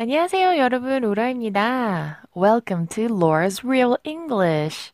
안녕하세요, 여러분. 로라입니다. Welcome to Laura's Real English.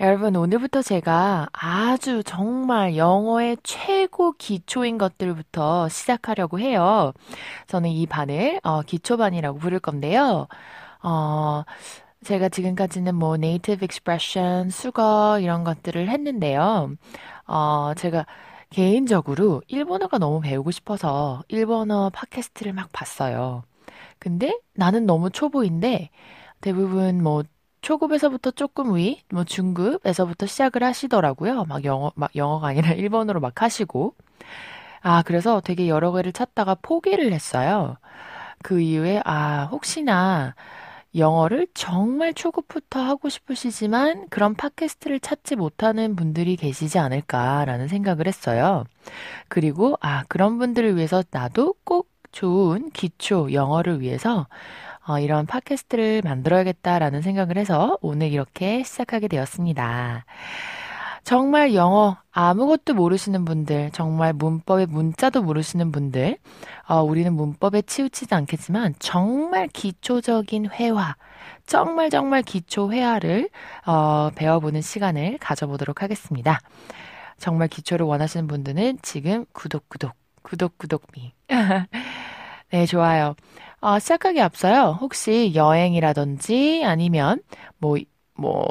여러분, 오늘부터 제가 아주 정말 영어의 최고 기초인 것들부터 시작하려고 해요. 저는 이 반을 어, 기초반이라고 부를 건데요. 어, 제가 지금까지는 뭐 native expression, 숙어 이런 것들을 했는데요. 어, 제가 개인적으로 일본어가 너무 배우고 싶어서 일본어 팟캐스트를 막 봤어요. 근데 나는 너무 초보인데 대부분 뭐 초급에서부터 조금 위, 뭐 중급에서부터 시작을 하시더라고요. 막 영어, 막 영어가 아니라 일본어로 막 하시고. 아, 그래서 되게 여러 개를 찾다가 포기를 했어요. 그 이후에, 아, 혹시나 영어를 정말 초급부터 하고 싶으시지만 그런 팟캐스트를 찾지 못하는 분들이 계시지 않을까라는 생각을 했어요. 그리고, 아, 그런 분들을 위해서 나도 꼭 좋은 기초 영어를 위해서 어, 이런 팟캐스트를 만들어야겠다라는 생각을 해서 오늘 이렇게 시작하게 되었습니다. 정말 영어 아무것도 모르시는 분들, 정말 문법의 문자도 모르시는 분들, 어, 우리는 문법에 치우치지 않겠지만 정말 기초적인 회화, 정말 정말 기초 회화를 어, 배워보는 시간을 가져보도록 하겠습니다. 정말 기초를 원하시는 분들은 지금 구독 구독 구독 구독미. 네, 좋아요. 어, 시작하기 앞서요. 혹시 여행이라든지 아니면 뭐, 뭐,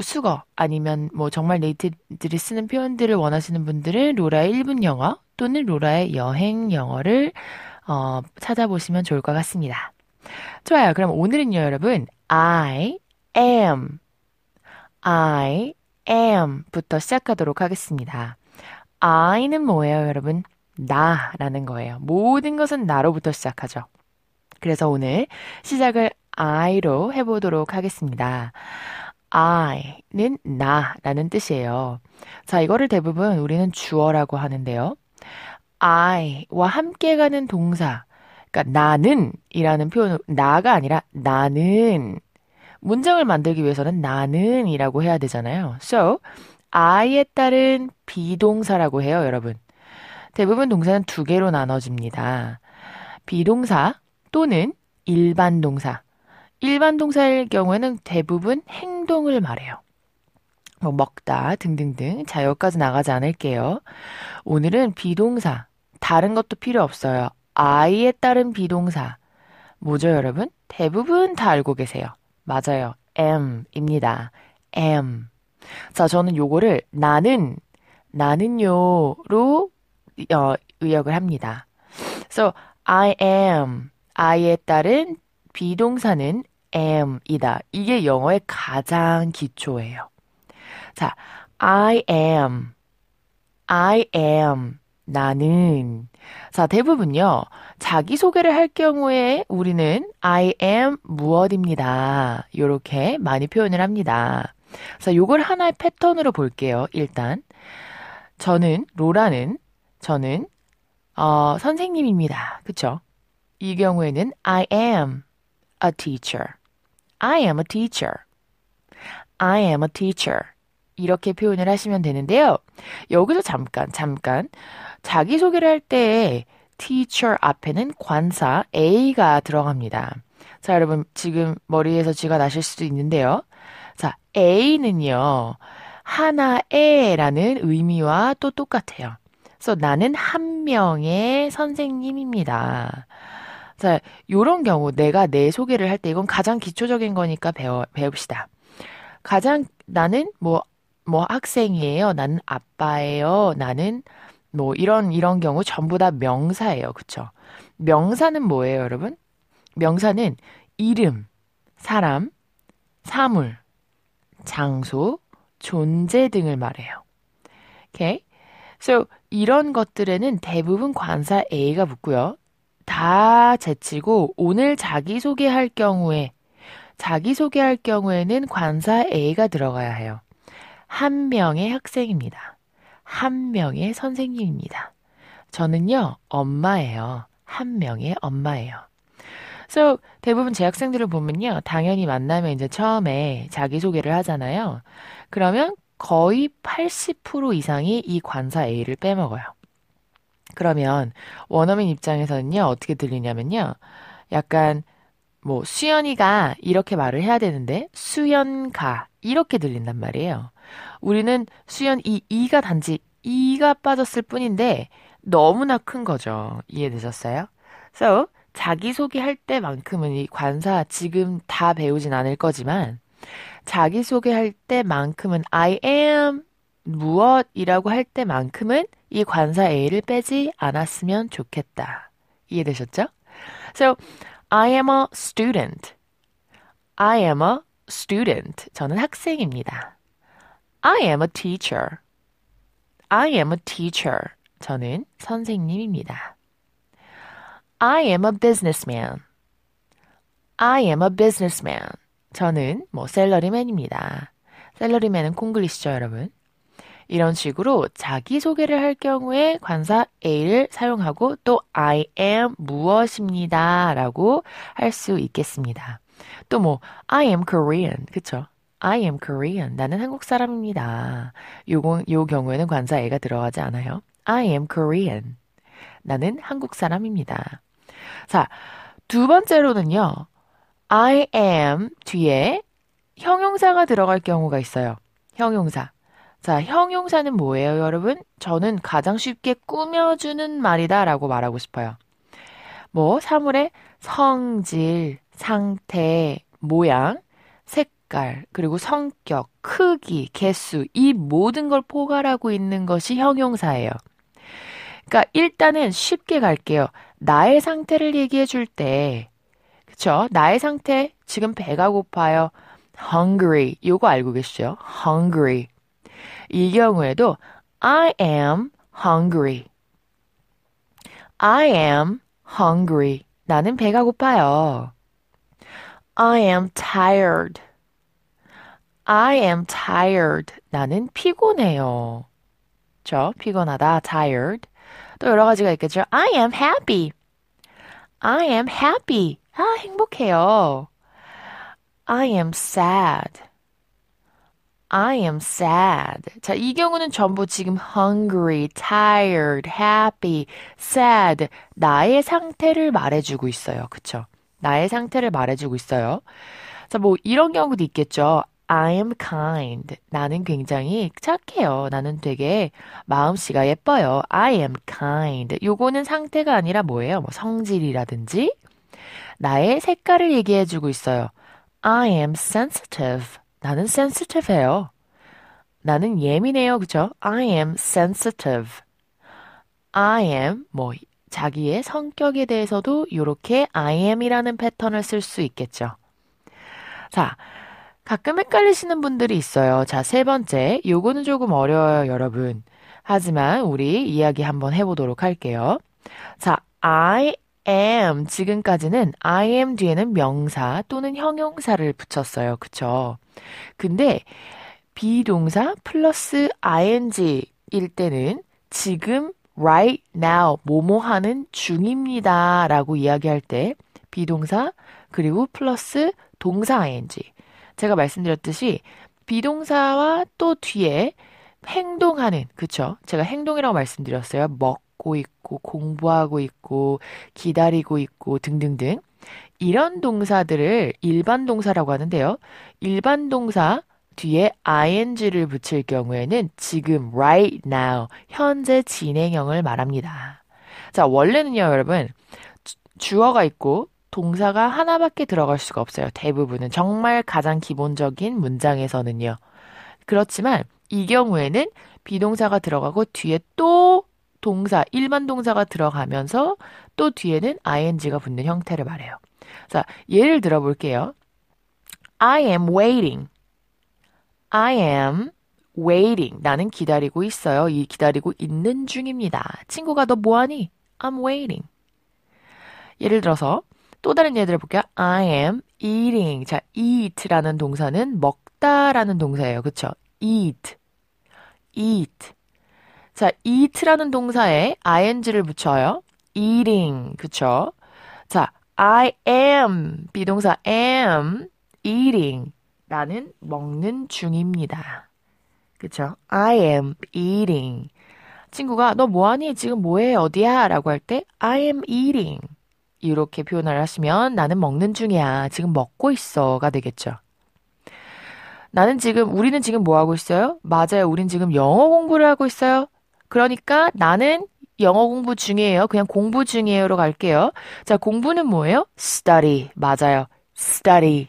수거 아니면 뭐 정말 네이트들이 쓰는 표현들을 원하시는 분들은 로라의 1분 영어 또는 로라의 여행 영어를 어, 찾아보시면 좋을 것 같습니다. 좋아요. 그럼 오늘은요, 여러분. I am, I am 부터 시작하도록 하겠습니다. I는 뭐예요, 여러분? 나라는 거예요. 모든 것은 나로부터 시작하죠. 그래서 오늘 시작을 I로 해보도록 하겠습니다. I는 나라는 뜻이에요. 자, 이거를 대부분 우리는 주어라고 하는데요. I와 함께 가는 동사, 그러니까 나는 이라는 표현, 나가 아니라 나는 문장을 만들기 위해서는 나는 이라고 해야 되잖아요. So, I에 따른 비동사라고 해요, 여러분. 대부분 동사는 두 개로 나눠집니다. 비동사 또는 일반 동사. 일반 동사일 경우에는 대부분 행동을 말해요. 뭐 먹다 등등등. 자, 여기까지 나가지 않을게요. 오늘은 비동사. 다른 것도 필요 없어요. I에 따른 비동사. 뭐죠, 여러분? 대부분 다 알고 계세요. 맞아요. am입니다. am. 자, 저는 요거를 나는, 나는요로 어, 의역을 합니다. So, I am. I에 따른 비동사는 am이다. 이게 영어의 가장 기초예요. 자, I am. I am. 나는. 자, 대부분요. 자기소개를 할 경우에 우리는 I am 무엇입니다. 이렇게 많이 표현을 합니다. 자, 요걸 하나의 패턴으로 볼게요. 일단. 저는, 로라는 저는 어, 선생님입니다. 그쵸? 이 경우에는 I am a teacher. I am a teacher. I am a teacher. 이렇게 표현을 하시면 되는데요. 여기서 잠깐, 잠깐. 자기소개를 할 때 teacher 앞에는 관사 A가 들어갑니다. 자, 여러분, 지금 머리에서 쥐가 나실 수도 있는데요. 자, A는요, 하나에라는 의미와 또 똑같아요. 그래서 나는 한 명의 선생님입니다. 자, 요런 경우 내가 내 소개를 할 때 이건 가장 기초적인 거니까 배워, 배웁시다. 가장 나는 뭐, 뭐 학생이에요. 나는 아빠예요. 나는 뭐 이런, 이런 경우 전부 다 명사예요. 그쵸? 명사는 뭐예요, 여러분? 명사는 이름, 사람, 사물, 장소, 존재 등을 말해요. 오케이? So, 이런 것들에는 대부분 관사 A가 붙고요. 다 제치고 오늘 자기소개할 경우에 자기소개할 경우에는 관사 A가 들어가야 해요. 한 명의 학생입니다. 한 명의 선생님입니다. 저는요, 엄마예요. 한 명의 엄마예요. So, 대부분 제 학생들을 보면요, 당연히 만나면 이제 처음에 자기소개를 하잖아요. 그러면 거의 80% 이상이 이 관사 A를 빼먹어요. 그러면 원어민 입장에서는요, 어떻게 들리냐면요. 약간 뭐 수연이가 이렇게 말을 해야 되는데 수연가 이렇게 들린단 말이에요. 우리는 수연 이 이가 단지 이가 빠졌을 뿐인데 너무나 큰 거죠. 이해되셨어요? So 자기소개할 때만큼은 이 관사 지금 다 배우진 않을 거지만 자기소개할 때만큼은 I am 무엇이라고 할 때만큼은 이 관사 A를 빼지 않았으면 좋겠다. 이해되셨죠? So, I am a student. I am a student. 저는 학생입니다. I am a teacher. I am a teacher. 저는 선생님입니다. I am a businessman. I am a businessman. 저는 뭐 셀러리맨입니다. 셀러리맨은 콩글리시죠, 여러분? 이런 식으로 자기소개를 할 경우에 관사 A를 사용하고 또 I am 무엇입니다. 라고 할 수 있겠습니다. 또 뭐, I am Korean. 그쵸? I am Korean. 나는 한국 사람입니다. 요거, 요 경우에는 관사 A가 들어가지 않아요. I am Korean. 나는 한국 사람입니다. 자, 두 번째로는요. I am 뒤에 형용사가 들어갈 경우가 있어요. 형용사. 자, 형용사는 뭐예요, 여러분? 저는 가장 쉽게 꾸며주는 말이다 라고 말하고 싶어요. 뭐, 사물의 성질, 상태, 모양, 색깔, 그리고 성격, 크기, 개수, 이 모든 걸 포괄하고 있는 것이 형용사예요. 그러니까 일단은 쉽게 갈게요. 나의 상태를 얘기해 줄 때, 그쵸? 나의 상태, 지금 배가 고파요. hungry. 요거 알고 계시죠? hungry. 이 경우에도 I am hungry. I am hungry. 나는 배가 고파요. I am tired. I am tired. 나는 피곤해요. 저 피곤하다. tired. 또 여러 가지가 있겠죠. I am happy. I am happy. 아, 행복해요. I am sad. I am sad. 자, 이 경우는 전부 지금 hungry, tired, happy, sad. 나의 상태를 말해주고 있어요. 그쵸? 나의 상태를 말해주고 있어요. 자, 뭐, 이런 경우도 있겠죠. I am kind. 나는 굉장히 착해요. 나는 되게 마음씨가 예뻐요. I am kind. 요거는 상태가 아니라 뭐예요? 뭐 성질이라든지 나의 색깔을 얘기해주고 있어요. I am sensitive. 나는 sensitive해요. 나는 예민해요. 그죠? I am sensitive. I am 뭐 자기의 성격에 대해서도 이렇게 I am이라는 패턴을 쓸 수 있겠죠. 자, 가끔 헷갈리시는 분들이 있어요. 자, 세 번째. 요거는 조금 어려워요, 여러분. 하지만 우리 이야기 한번 해보도록 할게요. 자, I am. 지금까지는 I am 뒤에는 명사 또는 형용사를 붙였어요. 그쵸? 근데 비동사 플러스 ing일 때는 지금 right now 뭐뭐 하는 중입니다 라고 이야기할 때 비동사 그리고 플러스 동사 ing 제가 말씀드렸듯이 비동사와 또 뒤에 행동하는 그쵸 제가 행동이라고 말씀드렸어요 먹 고 있고 공부하고 있고 기다리고 있고 등등등 이런 동사들을 일반 동사라고 하는데요. 일반 동사 뒤에 ing를 붙일 경우에는 지금 right now 현재 진행형을 말합니다. 자, 원래는요, 여러분. 주어가 있고 동사가 하나밖에 들어갈 수가 없어요. 대부분은 정말 가장 기본적인 문장에서는요. 그렇지만 이 경우에는 비동사가 들어가고 뒤에 또 동사, 일반 동사가 들어가면서 또 뒤에는 ing가 붙는 형태를 말해요. 자, 예를 들어 볼게요. I am waiting. I am waiting. 나는 기다리고 있어요. 이 기다리고 있는 중입니다. 친구가 너 뭐하니? I'm waiting. 예를 들어서 또 다른 예들을 볼게요. I am eating. 자, eat라는 동사는 먹다라는 동사예요. 그쵸? eat. eat. 자, eat라는 동사에 ing를 붙여요. eating. 그쵸? 자, I am 비동사 am eating 나는 먹는 중입니다. 그쵸? I am eating 친구가 너 뭐하니? 지금 뭐해? 어디야? 라고 할 때 I am eating 이렇게 표현을 하시면 나는 먹는 중이야. 지금 먹고 있어가 되겠죠. 나는 지금, 우리는 지금 뭐 하고 있어요? 맞아요. 우린 지금 영어 공부를 하고 있어요. 그러니까 나는 영어 공부 중이에요. 그냥 공부 중이에요로 갈게요. 자, 공부는 뭐예요? study. 맞아요. study.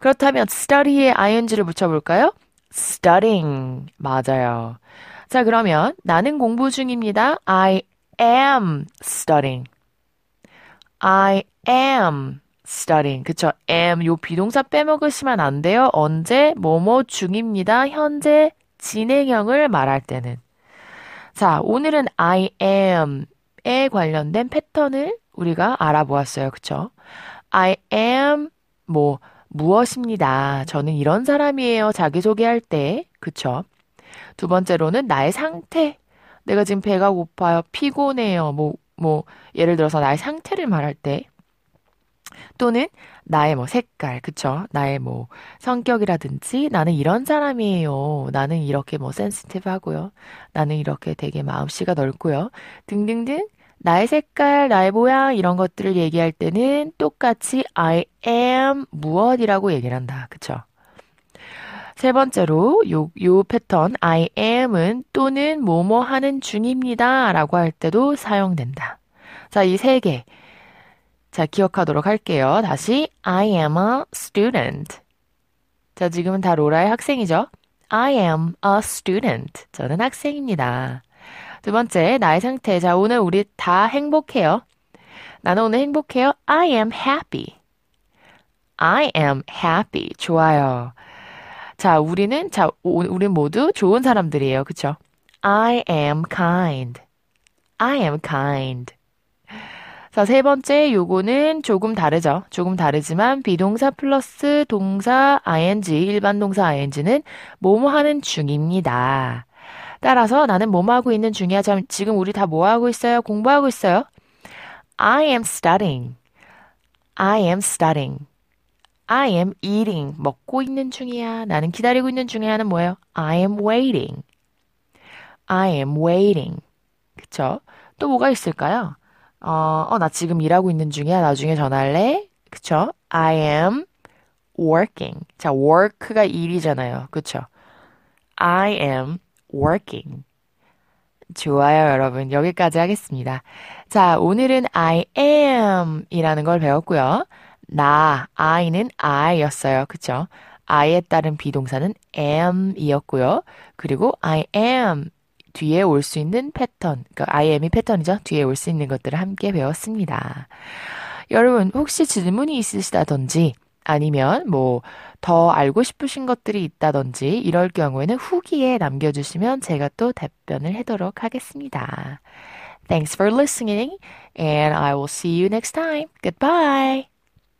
그렇다면 study에 ing를 붙여볼까요? studying. 맞아요. 자, 그러면 나는 공부 중입니다. I am studying. I am studying. 그쵸? am 요 비동사 빼먹으시면 안 돼요. 언제 뭐뭐 중입니다. 현재 진행형을 말할 때는. 자, 오늘은 I am에 관련된 패턴을 우리가 알아보았어요. 그쵸? I am 뭐 무엇입니다. 저는 이런 사람이에요. 자기소개할 때. 그쵸? 두 번째로는 나의 상태. 내가 지금 배가 고파요. 피곤해요. 뭐, 뭐, 예를 들어서 나의 상태를 말할 때. 또는 나의 뭐 색깔, 그쵸? 나의 뭐 성격이라든지 나는 이런 사람이에요. 나는 이렇게 뭐 sensitive 하고요. 나는 이렇게 되게 마음씨가 넓고요. 등등등 나의 색깔, 나의 모양 이런 것들을 얘기할 때는 똑같이 I am 무엇이라고 얘기를 한다. 그쵸? 세 번째로 요, 요 패턴 I am은 또는 뭐뭐 하는 중입니다 라고 할 때도 사용된다. 자, 이 세 개. 자, 기억하도록 할게요. 다시 I am a student. 자, 지금은 다 로라의 학생이죠? I am a student. 저는 학생입니다. 두 번째, 나의 상태. 자, 오늘 우리 다 행복해요. 나는 오늘 행복해요. I am happy. I am happy. 좋아요. 자, 우리는, 자, 우리 모두 좋은 사람들이에요. 그쵸? I am kind. I am kind. 자, 세 번째 요거는 조금 다르죠. 조금 다르지만 비동사 플러스 동사 ing, 일반 동사 ing는 뭐뭐 하는 중입니다. 따라서 나는 뭐뭐 하고 있는 중이야. 지금 우리 다 뭐 하고 있어요? 공부하고 있어요? I am studying. I am studying. I am eating. 먹고 있는 중이야. 나는 기다리고 있는 중이야는 뭐예요? I am waiting. I am waiting. 그쵸? 또 뭐가 있을까요? 어, 어, 나 지금 일하고 있는 중이야. 나중에 전화할래? 그쵸? I am working. 자, work가 일이잖아요. 그쵸? I am working. 좋아요, 여러분. 여기까지 하겠습니다. 자, 오늘은 I am 이라는 걸 배웠고요. 나, I는 I였어요. 그쵸? I에 따른 비동사는 am 이었고요. 그리고 I am 뒤에 올 수 있는 패턴, 그러니까 IM이 패턴이죠. 뒤에 올 수 있는 것들을 함께 배웠습니다. 여러분, 혹시 질문이 있으시다든지, 아니면 뭐, 더 알고 싶으신 것들이 있다든지, 이럴 경우에는 후기에 남겨주시면 제가 또 답변을 하도록 하겠습니다. Thanks for listening, and I will see you next time. Goodbye!